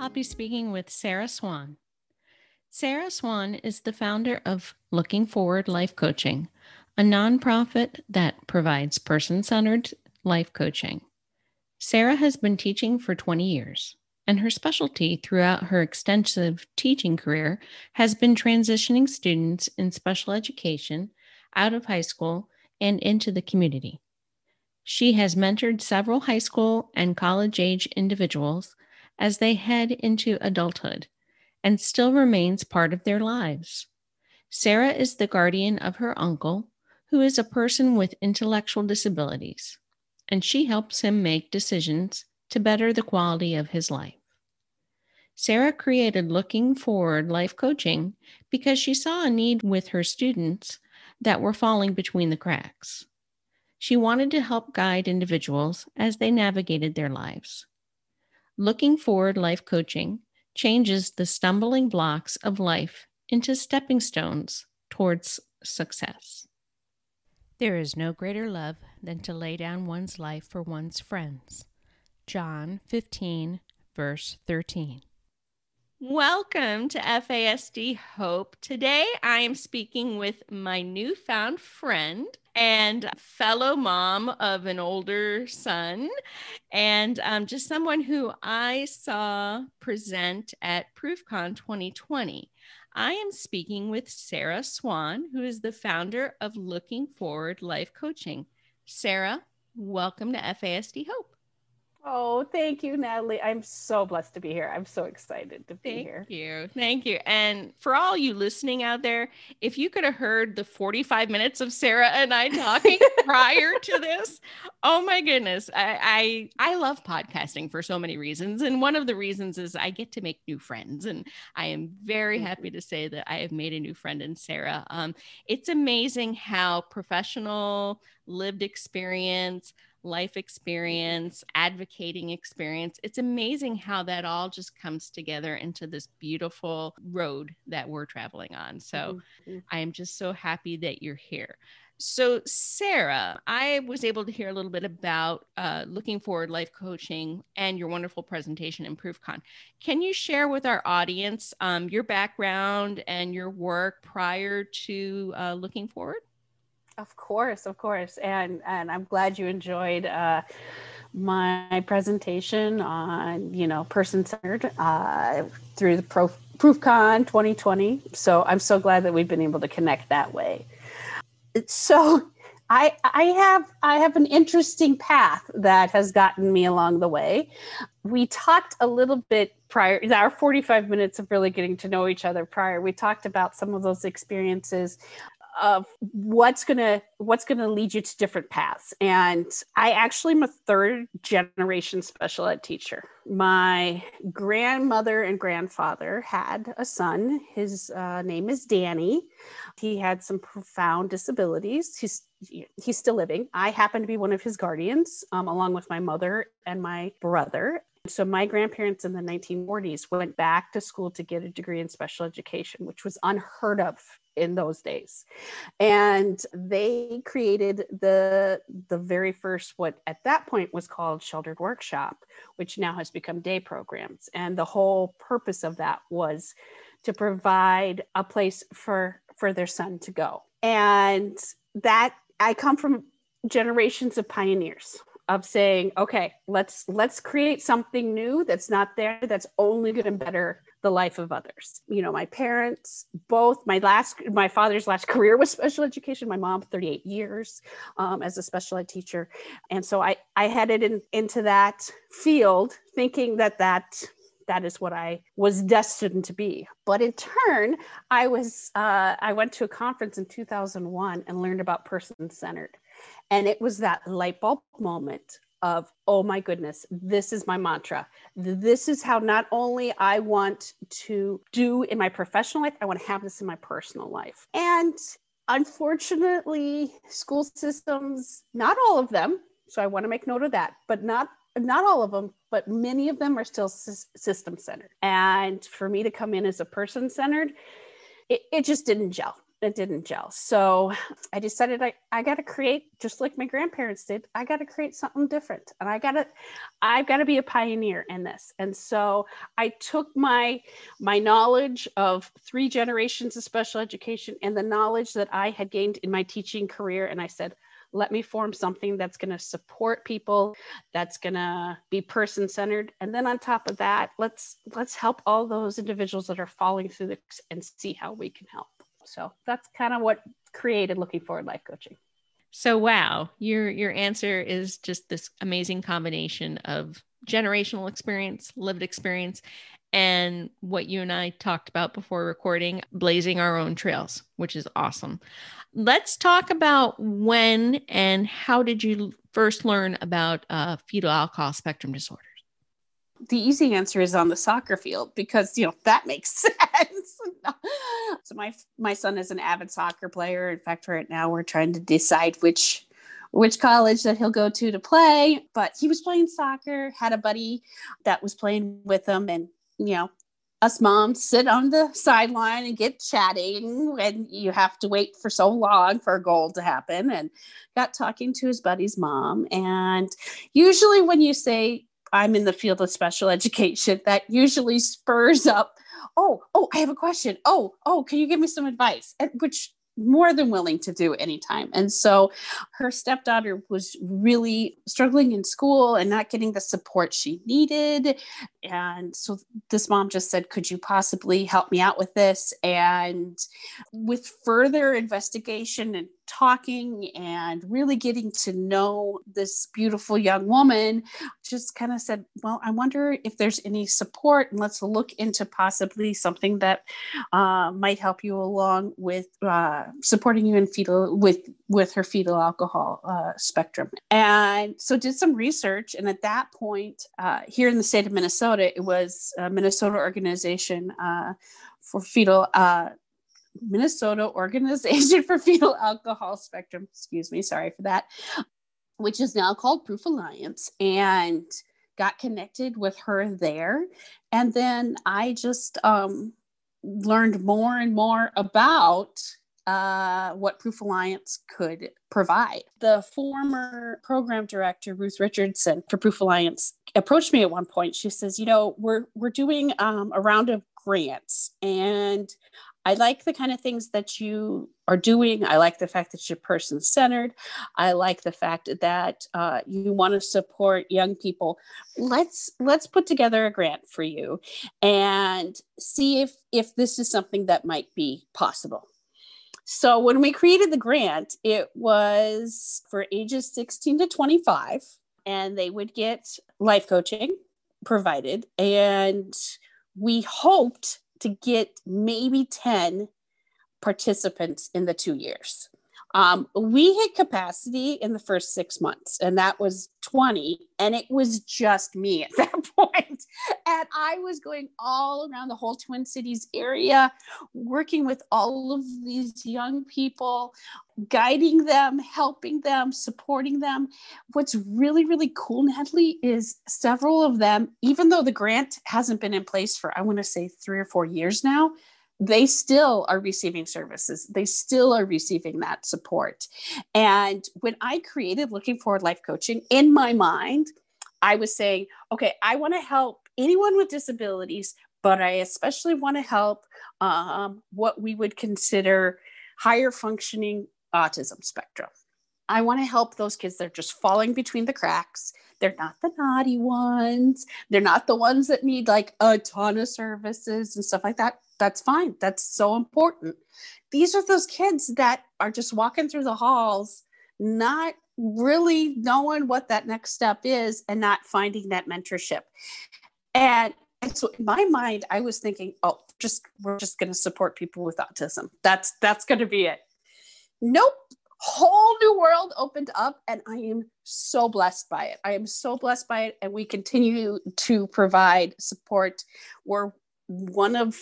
I'll be speaking with Sarah Swan. Sarah Swan is the founder of Looking Forward Life Coaching, a nonprofit that provides person centered life coaching. Sarah has been teaching for 20 years, and her specialty throughout her extensive teaching career has been transitioning students in special education out of high school and into the community. She has mentored several high school and college age individuals as they head into adulthood and still remains part of their lives. Sarah is the guardian of her uncle, who is a person with intellectual disabilities, and she helps him make decisions to better the quality of his life. Sarah created Looking Forward Life Coaching because she saw a need with her students that were falling between the cracks. She wanted to help guide individuals as they navigated their lives. Looking Forward Life Coaching changes the stumbling blocks of life into stepping stones towards success. There is no greater love than to lay down one's life for one's friends. John 15, verse 13. Welcome to FASD Hope. Today I am speaking with my newfound friend, and fellow mom of an older son, and um, just someone who I saw present at ProofCon 2020. I am speaking with Sarah Swan, who is the founder of Looking Forward Life Coaching. Sarah, welcome to FASD Hope. Oh, thank you, Natalie. I'm so blessed to be here. I'm so excited to be thank here. Thank you. Thank you. And for all you listening out there, if you could have heard the 45 minutes of Sarah and I talking prior to this, oh my goodness. I, I I love podcasting for so many reasons. And one of the reasons is I get to make new friends. And I am very happy to say that I have made a new friend in Sarah. Um, it's amazing how professional lived experience life experience, advocating experience. It's amazing how that all just comes together into this beautiful road that we're traveling on. So mm-hmm. I am just so happy that you're here. So, Sarah, I was able to hear a little bit about uh, looking forward life coaching and your wonderful presentation in ProofCon. Can you share with our audience um, your background and your work prior to uh, looking forward? Of course, of course, and and I'm glad you enjoyed uh, my presentation on you know person centered uh, through the Pro- ProofCon 2020. So I'm so glad that we've been able to connect that way. So I I have I have an interesting path that has gotten me along the way. We talked a little bit prior our 45 minutes of really getting to know each other prior. We talked about some of those experiences of what's gonna what's gonna lead you to different paths. And i actually am a third generation special ed teacher. My grandmother and grandfather had a son. His uh, name is danny. He had some profound disabilities. He's he's still living. I happen to be one of his guardians um, along with my mother and my brother so my grandparents in the 1940s went back to school to get a degree in special education, which was unheard of in those days. And they created the the very first what at that point was called sheltered workshop which now has become day programs. And the whole purpose of that was to provide a place for for their son to go. And that i come from generations of pioneers of saying okay let's let's create something new that's not there that's only going to better the life of others. You know, my parents, both my last, my father's last career was special education. My mom, 38 years um, as a special ed teacher. And so I, I headed in, into that field thinking that that that is what I was destined to be. But in turn, I was uh, I went to a conference in 2001 and learned about person centered, and it was that light bulb moment of oh my goodness this is my mantra. This is how not only i want to do in my professional life i want to have this in my personal life. And unfortunately school systems not all of them so i want to make note of that but not not all of them but many of them are still system centered and for me to come in as a person centered it, it just didn't gel it didn't gel. So I decided I, I got to create, just like my grandparents did, I got to create something different. And I got to, I've got to be a pioneer in this. And so I took my, my knowledge of three generations of special education and the knowledge that I had gained in my teaching career. And I said, let me form something that's going to support people that's going to be person centered and then on top of that let's let's help all those individuals that are falling through this and see how we can help so that's kind of what created looking forward life coaching. So wow, your your answer is just this amazing combination of generational experience, lived experience, and what you and I talked about before recording, blazing our own trails, which is awesome. Let's talk about when and how did you first learn about uh, fetal alcohol spectrum disorder? The easy answer is on the soccer field because you know that makes sense. so my my son is an avid soccer player. In fact, right now we're trying to decide which which college that he'll go to to play. But he was playing soccer, had a buddy that was playing with him, and you know, us moms sit on the sideline and get chatting and you have to wait for so long for a goal to happen and got talking to his buddy's mom and usually when you say I'm in the field of special education, that usually spurs up, oh, oh, I have a question. Oh, oh, can you give me some advice? And, which more than willing to do anytime. And so her stepdaughter was really struggling in school and not getting the support she needed. And so this mom just said, Could you possibly help me out with this? And with further investigation and talking and really getting to know this beautiful young woman, just kind of said, Well, I wonder if there's any support, and let's look into possibly something that uh, might help you along with uh, supporting you in fetal with with her fetal alcohol uh, spectrum. And so did some research, and at that point, uh, here in the state of Minnesota, it was a Minnesota organization uh, for fetal uh, Minnesota Organization for Fetal Alcohol Spectrum, excuse me, sorry for that, which is now called Proof Alliance, and got connected with her there. And then I just um, learned more and more about uh, what Proof Alliance could provide. The former program director, Ruth Richardson, for Proof Alliance, approached me at one point. She says, "You know, we're we're doing um, a round of grants, and I like the kind of things that you are doing. I like the fact that you're person centered. I like the fact that uh, you want to support young people. Let's let's put together a grant for you and see if if this is something that might be possible. So when we created the grant, it was for ages 16 to 25, and they would get life coaching provided, and we hoped to get maybe 10 participants in the two years. Um, we hit capacity in the first six months, and that was 20. And it was just me at that point. And I was going all around the whole Twin Cities area, working with all of these young people, guiding them, helping them, supporting them. What's really, really cool, Natalie, is several of them, even though the grant hasn't been in place for, I want to say, three or four years now, they still are receiving services. They still are receiving that support. And when I created Looking Forward Life Coaching, in my mind, I was saying, okay, I want to help anyone with disabilities, but I especially want to help um, what we would consider higher functioning autism spectrum. I want to help those kids that are just falling between the cracks. They're not the naughty ones. They're not the ones that need like a ton of services and stuff like that. That's fine. That's so important. These are those kids that are just walking through the halls, not really knowing what that next step is and not finding that mentorship. And, and so in my mind, I was thinking, oh, just we're just going to support people with autism. That's that's going to be it. Nope whole new world opened up and i am so blessed by it. I am so blessed by it and we continue to provide support. We're one of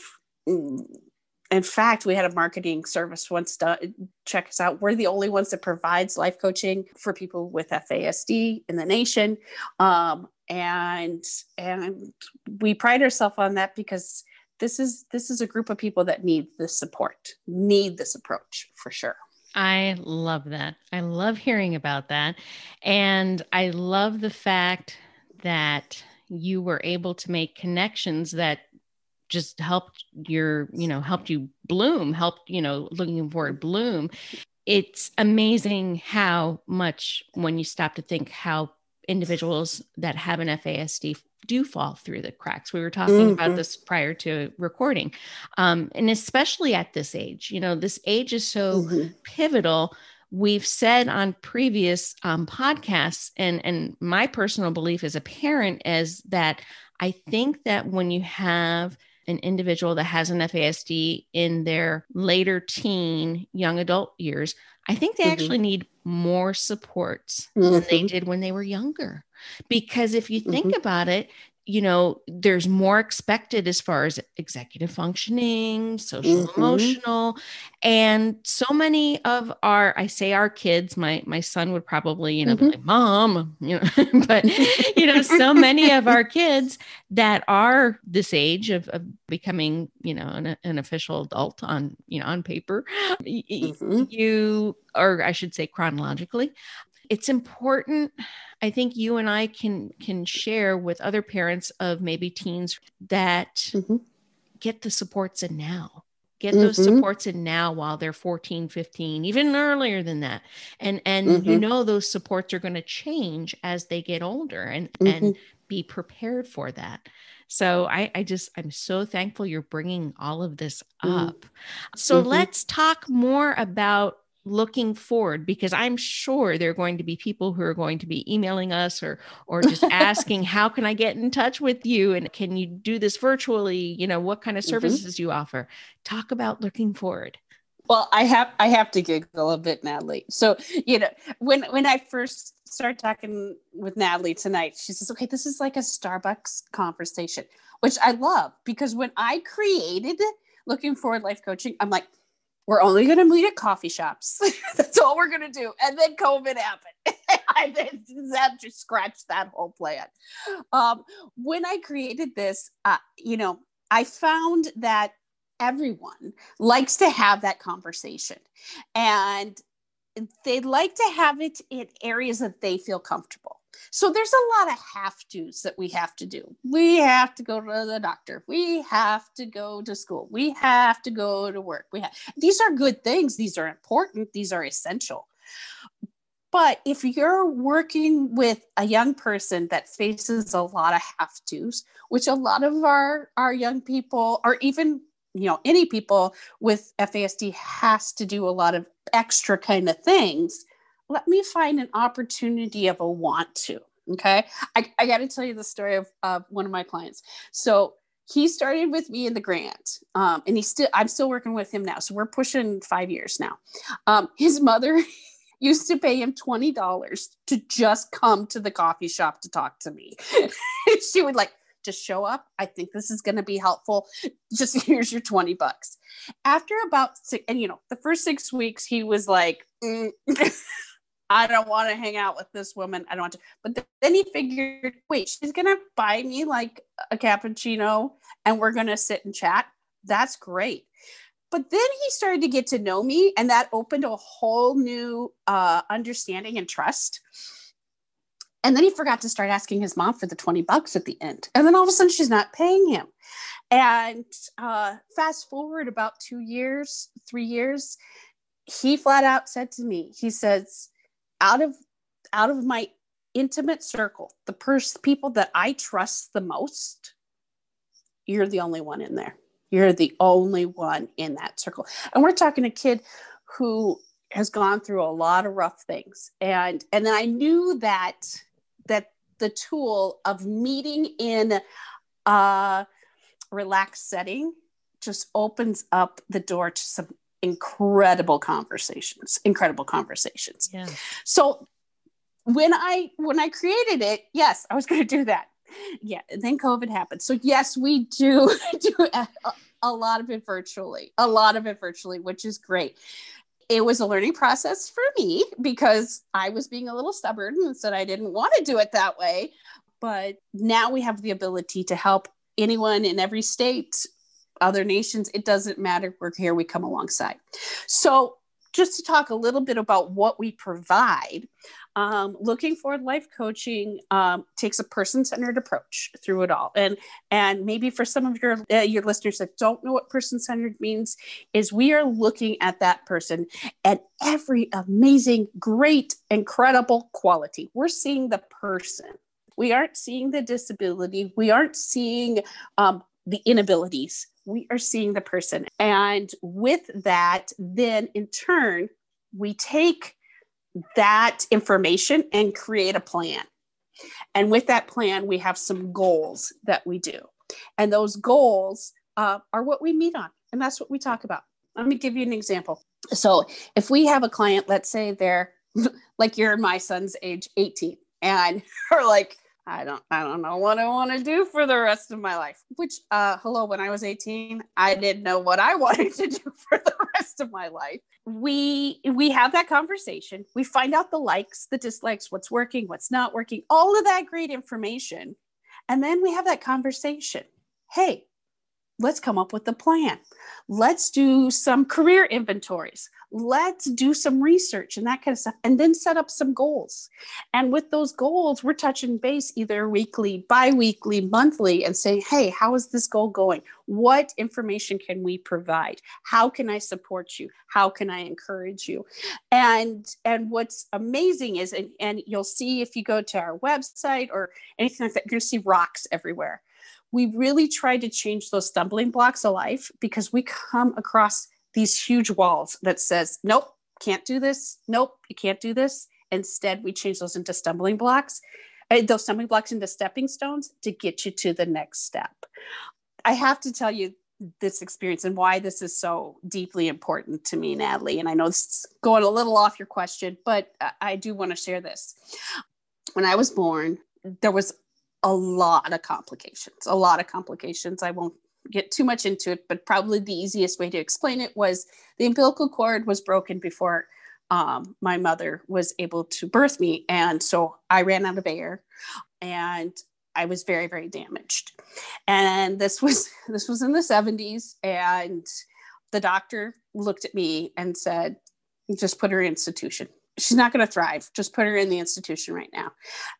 in fact we had a marketing service once done check us out. We're the only ones that provides life coaching for people with fasd in the nation. Um, and and we pride ourselves on that because this is this is a group of people that need this support need this approach for sure I love that. I love hearing about that. And I love the fact that you were able to make connections that just helped your, you know, helped you bloom, helped, you know, looking forward bloom. It's amazing how much when you stop to think how individuals that have an FASD do fall through the cracks. We were talking mm-hmm. about this prior to recording. Um, and especially at this age, you know, this age is so mm-hmm. pivotal. We've said on previous um, podcasts, and, and my personal belief as a parent is that I think that when you have an individual that has an FASD in their later teen, young adult years, I think they mm-hmm. actually need more support mm-hmm. than they mm-hmm. did when they were younger. Because if you think mm-hmm. about it, you know, there's more expected as far as executive functioning, social mm-hmm. emotional, and so many of our, I say our kids, my my son would probably, you know, mm-hmm. like, mom, you know, but you know, so many of our kids that are this age of, of becoming, you know, an, an, official adult on, you know, on paper, mm-hmm. you, or I should say chronologically, it's important i think you and i can can share with other parents of maybe teens that mm-hmm. get the supports in now get mm-hmm. those supports in now while they're 14 15 even earlier than that and and mm-hmm. you know those supports are going to change as they get older and and mm-hmm. be prepared for that so I, I just i'm so thankful you're bringing all of this mm-hmm. up so mm-hmm. let's talk more about looking forward because i'm sure there are going to be people who are going to be emailing us or or just asking how can i get in touch with you and can you do this virtually you know what kind of mm-hmm. services mm-hmm. you offer talk about looking forward well i have i have to giggle a bit natalie so you know when when i first started talking with natalie tonight she says okay this is like a starbucks conversation which i love because when i created looking forward life coaching i'm like we're only going to meet at coffee shops. That's all we're going to do. And then COVID happened. I that just scratched that whole plan. Um, when I created this, uh, you know, I found that everyone likes to have that conversation and they'd like to have it in areas that they feel comfortable. So there's a lot of have tos that we have to do. We have to go to the doctor. We have to go to school. We have to go to work. We have these are good things. These are important. These are essential. But if you're working with a young person that faces a lot of have tos, which a lot of our, our young people, or even you know any people with FASD has to do a lot of extra kind of things let me find an opportunity of a want to. Okay. I, I got to tell you the story of, of one of my clients. So he started with me in the grant um, and he's still, I'm still working with him now. So we're pushing five years now. Um, his mother used to pay him $20 to just come to the coffee shop to talk to me. she would like, just show up. I think this is going to be helpful. Just here's your 20 bucks. After about six, and you know, the first six weeks, he was like, mm. I don't want to hang out with this woman. I don't want to. But then he figured, wait, she's going to buy me like a cappuccino and we're going to sit and chat. That's great. But then he started to get to know me, and that opened a whole new uh, understanding and trust. And then he forgot to start asking his mom for the 20 bucks at the end. And then all of a sudden, she's not paying him. And uh, fast forward about two years, three years, he flat out said to me, he says, out of out of my intimate circle, the person people that I trust the most, you're the only one in there. You're the only one in that circle. And we're talking a kid who has gone through a lot of rough things. And and then I knew that that the tool of meeting in a relaxed setting just opens up the door to some incredible conversations incredible conversations. Yeah. so when i when i created it yes i was going to do that. Yeah then covid happened. So yes we do do a, a lot of it virtually a lot of it virtually which is great. It was a learning process for me because i was being a little stubborn and said i didn't want to do it that way. But now we have the ability to help anyone in every state other nations it doesn't matter. We're here we come alongside. So just to talk a little bit about what we provide um, looking forward life coaching um, takes a person-centered approach through it all. And and maybe for some of your uh, your listeners that don't know what person-centered means is we are looking at that person and every amazing great incredible quality. We're seeing the person. We aren't seeing the disability. We aren't seeing um, the inabilities we are seeing the person. And with that then in turn we take that information and create a plan. And with that plan we have some goals that we do. And those goals uh, are what we meet on. And that's what we talk about. Let me give you an example. So if we have a client let's say they're like you're my son's age 18 and are like I don't I don't know what I want to do for the rest of my life. Which uh hello when I was 18, I didn't know what I wanted to do for the rest of my life. We we have that conversation. We find out the likes, the dislikes, what's working, what's not working, all of that great information. And then we have that conversation. Hey, let's come up with a plan. Let's do some career inventories. Let's do some research and that kind of stuff, and then set up some goals. And with those goals, we're touching base either weekly, bi weekly, monthly, and saying, hey, how is this goal going? What information can we provide? How can I support you? How can I encourage you? And and what's amazing is, and, and you'll see if you go to our website or anything like that, you're gonna see rocks everywhere we really try to change those stumbling blocks of life because we come across these huge walls that says nope can't do this. Nope you can't do this. Instead we change those into stumbling blocks uh, those stumbling blocks into stepping stones to get you to the next step. I have to tell you this experience and why this is so deeply important to me natalie and i know is going a little off your question but i do want to share this. When i was born there was a lot of complications, a lot of complications. I won't get too much into it, but probably the easiest way to explain it was the umbilical cord was broken before um, my mother was able to birth me. And so I ran out of air and I was very, very damaged. And this was this was in the 70s. And the doctor looked at me and said, just put her in institution she's not going to thrive. Just put her in the institution right now.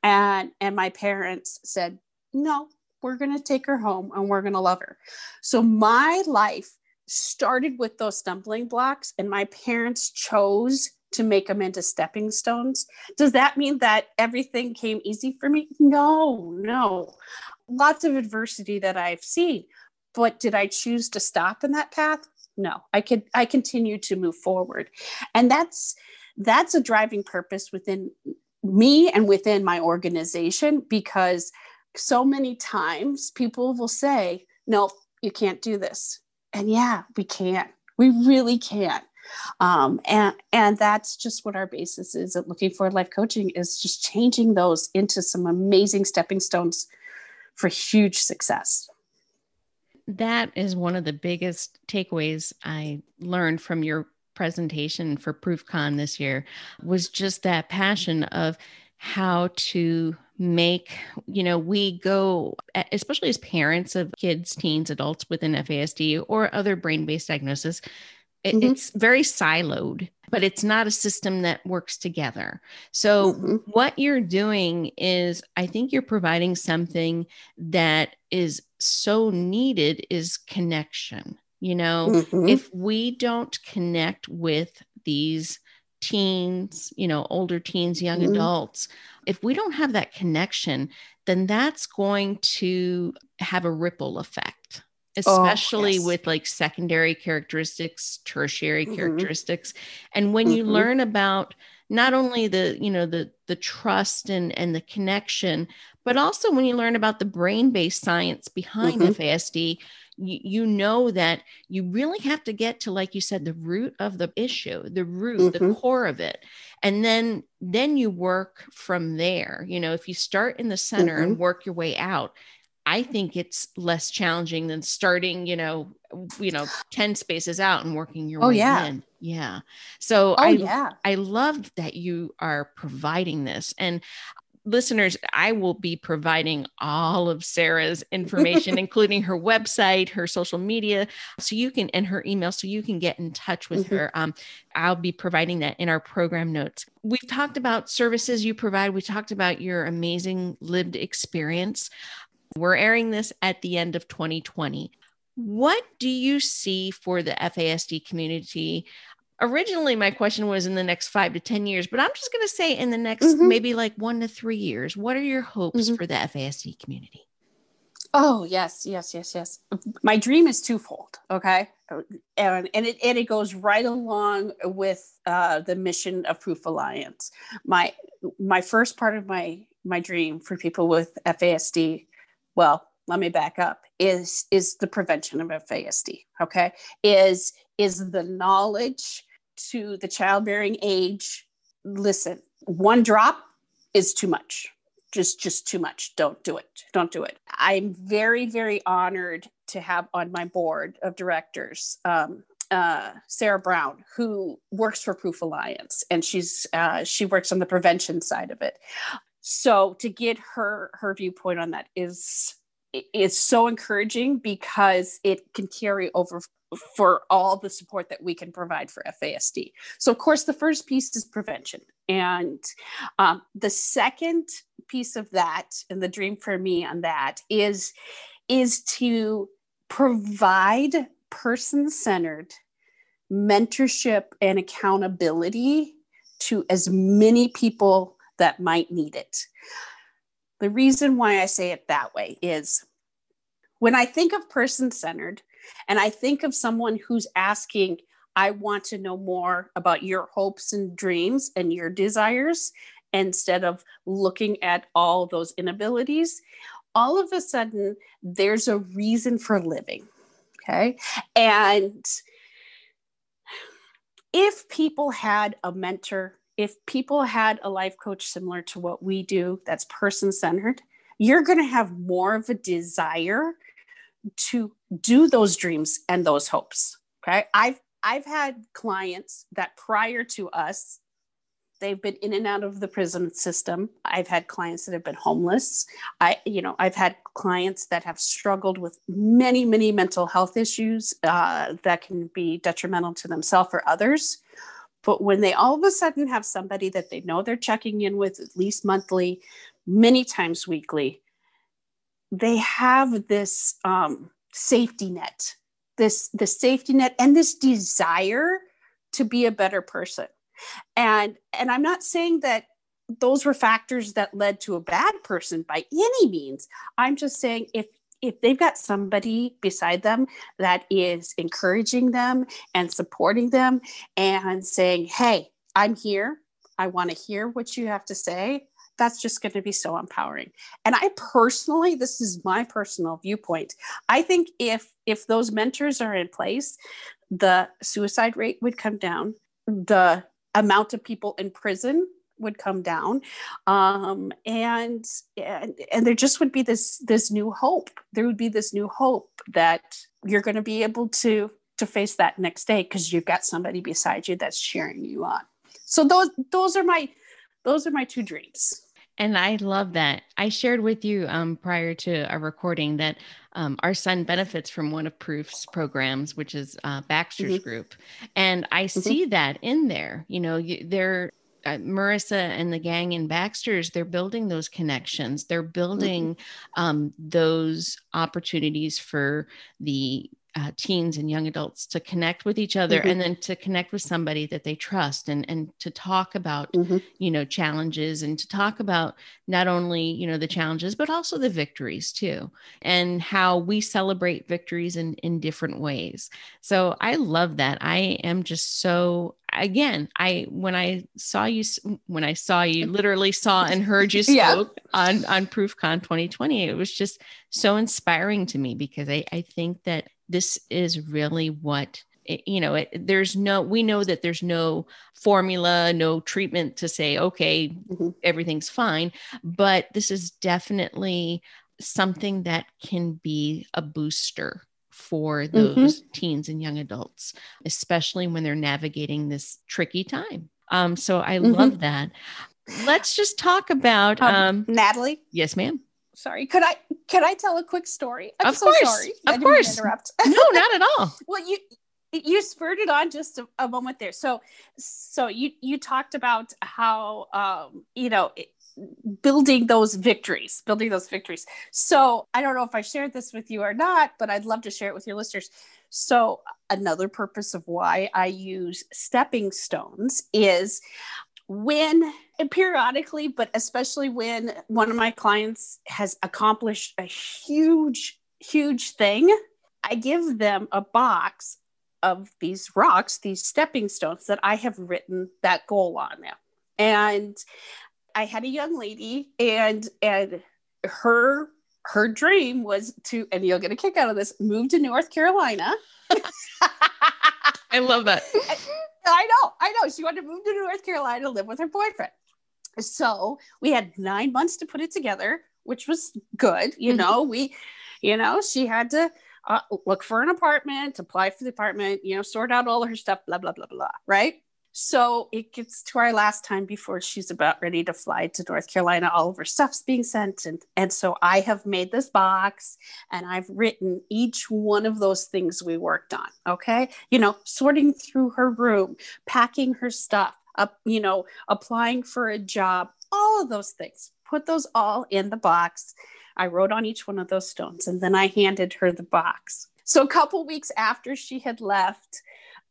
And and my parents said no we're going to take her home and we're going to love her. So my life started with those stumbling blocks and my parents chose to make them into stepping stones. Does that mean that everything came easy for me? No no. Lots of adversity that i've seen but did i choose to stop in that path no i could i continue to move forward and that's that's a driving purpose within me and within my organization because so many times people will say, no, you can't do this. And yeah, we can't We really can. Um, and and that's just what our basis is at looking forward life coaching is just changing those into some amazing stepping stones for huge success that is one of the biggest takeaways i learned from your presentation for ProofCon this year was just that passion of how to make you know we go especially as parents of kids teens adults within fasd or other brain-based diagnosis it, mm-hmm. it's very siloed but it's not a system that works together so mm-hmm. what you're doing is i think you're providing something that is so needed is connection you know, mm-hmm. if we don't connect with these teens, you know, older teens, young mm-hmm. adults, if we don't have that connection, then that's going to have a ripple effect especially oh, yes. with like secondary characteristics tertiary mm-hmm. characteristics and when mm-hmm. you learn about not only the you know the the trust and and the connection but also when you learn about the brain based science behind mm-hmm. fasd you, you know that you really have to get to like you said the root of the issue the root mm-hmm. the core of it and then then you work from there you know if you start in the center mm-hmm. and work your way out I think it's less challenging than starting, you know, you know, 10 spaces out and working your oh, way yeah. in. Yeah. So oh, I yeah. I love that you are providing this. And listeners, I will be providing all of Sarah's information, including her website, her social media, so you can, and her email, so you can get in touch with mm-hmm. her. Um, I'll be providing that in our program notes. We've talked about services you provide. We talked about your amazing lived experience. We're airing this at the end of 2020. What do you see for the FASD community originally my question was in the next five to 10 years, but I'm just going to say in the next mm-hmm. maybe like one to three years. What are your hopes mm-hmm. for the FASD community? Oh, yes, yes, yes, yes. My dream is twofold. Okay. And, and, it, and it goes right along with uh, the mission of Proof Alliance. My, my first part of my, my dream for people with FASD, well, let me back up is is the prevention of FASD okay? Is is the knowledge to the childbearing age listen one drop is too much just just too much don't do it don't do it. I'm very very honored to have on my board of directors um, uh, sarah brown who works for proof alliance and she's uh, she works on the prevention side of it so to get her her viewpoint on that is is so encouraging because it can carry over for all the support that we can provide for FASD. So, of course, the first piece is prevention. And um, the second piece of that, and the dream for me on that, is, is to provide person centered mentorship and accountability to as many people that might need it. The reason why I say it that way is when I think of person centered, and I think of someone who's asking, I want to know more about your hopes and dreams and your desires instead of looking at all those inabilities. All of a sudden, there's a reason for living. Okay. And if people had a mentor, if people had a life coach similar to what we do, that's person centered, you're going to have more of a desire to do those dreams and those hopes. Okay. I've I've had clients that prior to us, they've been in and out of the prison system. I've had clients that have been homeless. I, you know, I've had clients that have struggled with many, many mental health issues uh, that can be detrimental to themselves or others. But when they all of a sudden have somebody that they know they're checking in with at least monthly, many times weekly, they have this um, safety net, this the safety net, and this desire to be a better person. And and I'm not saying that those were factors that led to a bad person by any means. I'm just saying if if they've got somebody beside them that is encouraging them and supporting them and saying, "Hey, I'm here. I want to hear what you have to say that's just going to be so empowering and i personally this is my personal viewpoint i think if if those mentors are in place the suicide rate would come down the amount of people in prison would come down um, and, and and there just would be this this new hope there would be this new hope that you're going to be able to to face that next day because you've got somebody beside you that's cheering you on so those those are my those are my two dreams and I love that. I shared with you um, prior to our recording that um, our son benefits from one of Proof's programs, which is uh, Baxter's mm-hmm. group. And I mm-hmm. see that in there. You know, you, they're uh, Marissa and the gang in Baxter's, they're building those connections. They're building mm-hmm. um, those opportunities for the uh, teens and young adults to connect with each other mm-hmm. and then to connect with somebody that they trust and and to talk about mm-hmm. you know challenges and to talk about not only you know the challenges but also the victories too and how we celebrate victories in in different ways so i love that i am just so again, I when I saw you when I saw you literally saw and heard you Yeah. spoke on on ProofCon 2020, it was just so inspiring to me because I I think that this is really what it- you know it, there's no we know that there's no formula no treatment to say okay Mhm. everything's fine but this is definitely something that can be a booster for those teens and young adults especially when they're navigating this tricky time um so i Mhm. love that let's just talk about Um, um Natalie, yes ma'am sorry, could I could I tell a quick story? I'm Of so course, sorry. of I didn't mean to course. interrupt. no not at all well you you spurred it on just a, a moment there so so you you talked about how um you know it, building those victories building those victories so i don't know if i shared this with you or not but i'd love to share it with your listeners so another purpose of why i use stepping stones is when periodically but especially when one of my clients has accomplished a huge huge thing I give them a box of these rocks, these stepping stones that I have written that goal on them. And I had a young lady and and her her dream was to and you'll get a kick out of this move to North Carolina. i love that I know, I know. She wanted to move to North Carolina to live with her boyfriend. So we had nine months to put it together, which was good. You Mhm. know, we, you know, she had to uh, look for an apartment, apply for the apartment, you know, sort out all her stuff, blah, blah, blah, blah. Right. So it gets to our last time before she's about ready to fly to North Carolina. All of her stuff's being sent. And, and so I have made this box and I've written each one of those things we worked on. Okay. You know, sorting through her room, packing her stuff, up, you know, applying for a job, all of those things. Put those all in the box. I wrote on each one of those stones and then I handed her the box. So a couple weeks after she had left,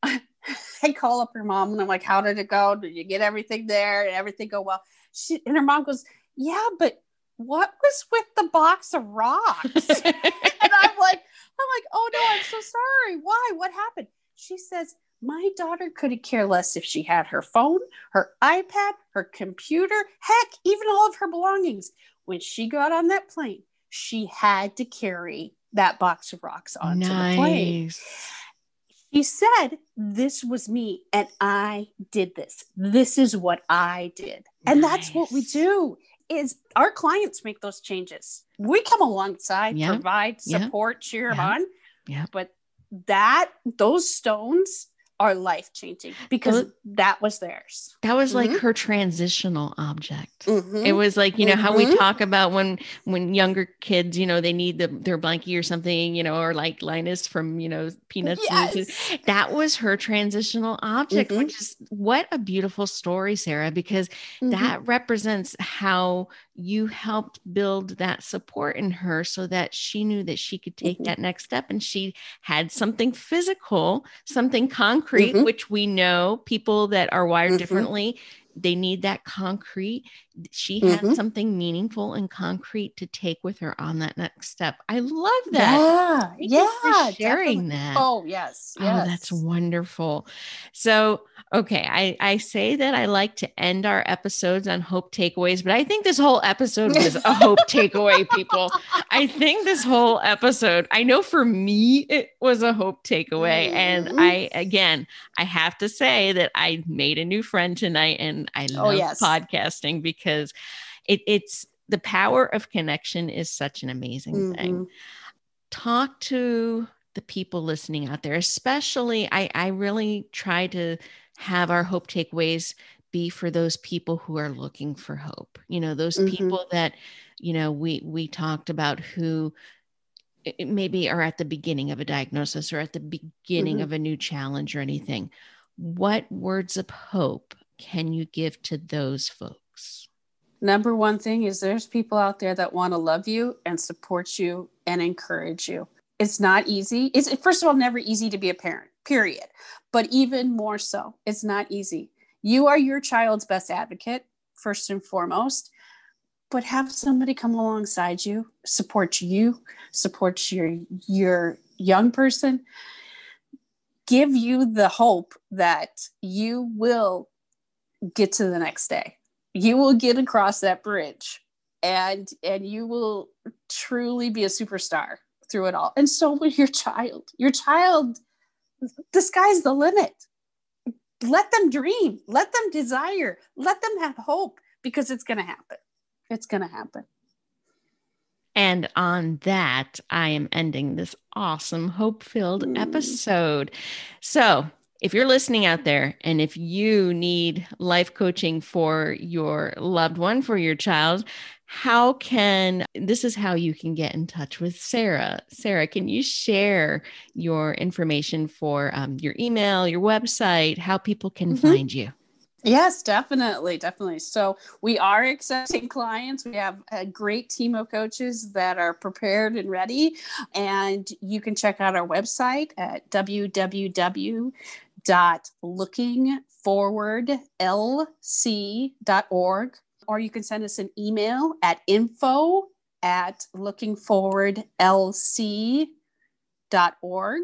I call up her mom and I'm like, How did it go? Did you get everything there? Did everything go well? She and her mom goes, Yeah, but what was with the box of rocks? and I'm like, I'm like, oh no, I'm so sorry. Why? What happened? She says, my daughter couldn't care less if she had her phone, her iPad, her computer, heck, even all of her belongings. When she got on that plane, she had to carry that box of rocks onto the plane. Nice She said, This was me, and I did this. This is what I did. And that's what we do is our clients make those changes. We come alongside, Yeah. provide Yeah. support, cheer them Yeah. on. Yeah. But that those stones are life changing because Those- that was theirs. That was like Mhm. her transitional object. Mhm. It was like, you know, how we Mhm. talk about when when younger kids, you know, they need the, their blankie or something, you know, or like Linus from, you know, Peanuts. Yes. That was her transitional object, which is what a beautiful story, Sarah, because Mhm. that represents how you helped build that support in her so that she knew that she could take Mhm. that next step and she had something physical, something concrete, Mhm. which we know people that are wired Mhm. differently, they need that concrete. She had Mhm. something meaningful and concrete to take with her on that next step. I love that. Yeah. Thank Yeah. sharing definitely. that. Oh, yes. Oh, that's wonderful. So, okay, I, I say that I like to end our episodes on hope takeaways, but I think this whole episode was a hope takeaway, people. I think this whole episode, I know for me, it was a hope takeaway. And Mhm. I, again, I have to say that I made a new friend tonight and I Oh, love yes. podcasting because it, it's the power of connection is such an amazing thing Mhm. talk to the people listening out there especially i i really try to have our hope takeaways be for those people who are looking for hope you know those Mhm. people that you know we we talked about who maybe are at the beginning of a diagnosis or at the beginning Mhm. of a new challenge or anything what words of hope can you give to those folks Number one thing is there's people out there that want to love you and support you and encourage you. It's not easy. It's first of all never easy to be a parent, period. But even more so, it's not easy. You are your child's best advocate, first and foremost. But have somebody come alongside you, support you, support your your young person. give you the hope that you will get to the next day. You will get across that bridge and and you will truly be a superstar through it all. And so will your child. Your child the sky's the limit. Let them dream, let them desire, let them have hope because it's going to happen. It's going to happen. And on that, I am ending this awesome hope filled mm. episode. So, if you're listening out there and if you need life coaching for your loved one, for your child, how can this is how you can get in touch with Sarah? Sarah, can you share your information for um, your email, your website, how people can mm-hmm. find you? Yes, definitely, definitely. So we are accepting clients. We have a great team of coaches that are prepared and ready. And you can check out our website at www.lookingforwardlc.org. Or you can send us an email at info at looking forward lc dot org.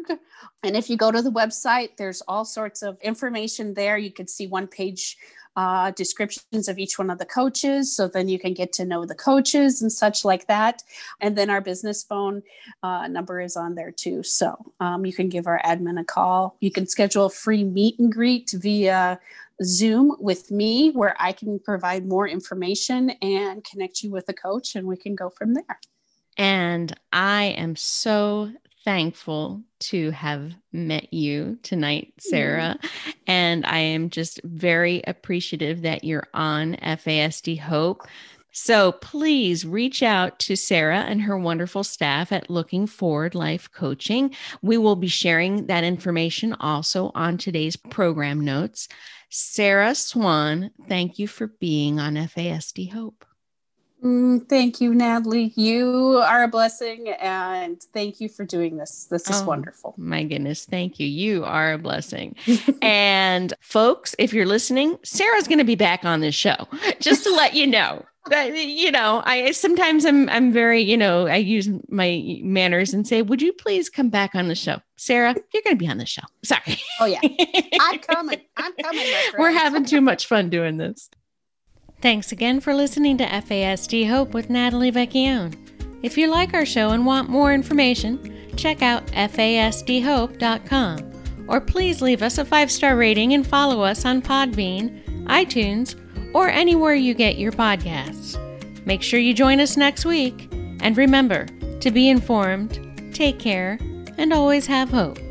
And if you go to the website, there's all sorts of information there. You can see one page uh, descriptions of each one of the coaches. So then you can get to know the coaches and such like that. And then our business phone uh, number is on there too. So um, you can give our admin a call. You can schedule a free meet and greet via Zoom with me where I can provide more information and connect you with a coach and we can go from there. And I am so thankful to have met you tonight, Sarah. Mm-hmm. And I am just very appreciative that you're on FASD Hope. So please reach out to Sarah and her wonderful staff at Looking Forward Life Coaching. We will be sharing that information also on today's program notes. Sarah Swan, thank you for being on FASD Hope. Mm, thank you, Natalie. You are a blessing, and thank you for doing this. This is oh, wonderful. My goodness, thank you. You are a blessing. and folks, if you're listening, Sarah's going to be back on this show. Just to let you know. That, you know, I sometimes I'm I'm very, you know, I use my manners and say, "Would you please come back on the show, Sarah? You're going to be on the show." Sorry. Oh yeah, I'm coming. I'm coming. We're having too much fun doing this. Thanks again for listening to FASD Hope with Natalie Vecchione. If you like our show and want more information, check out fasdhope.com or please leave us a five star rating and follow us on Podbean, iTunes, or anywhere you get your podcasts. Make sure you join us next week, and remember to be informed, take care, and always have hope.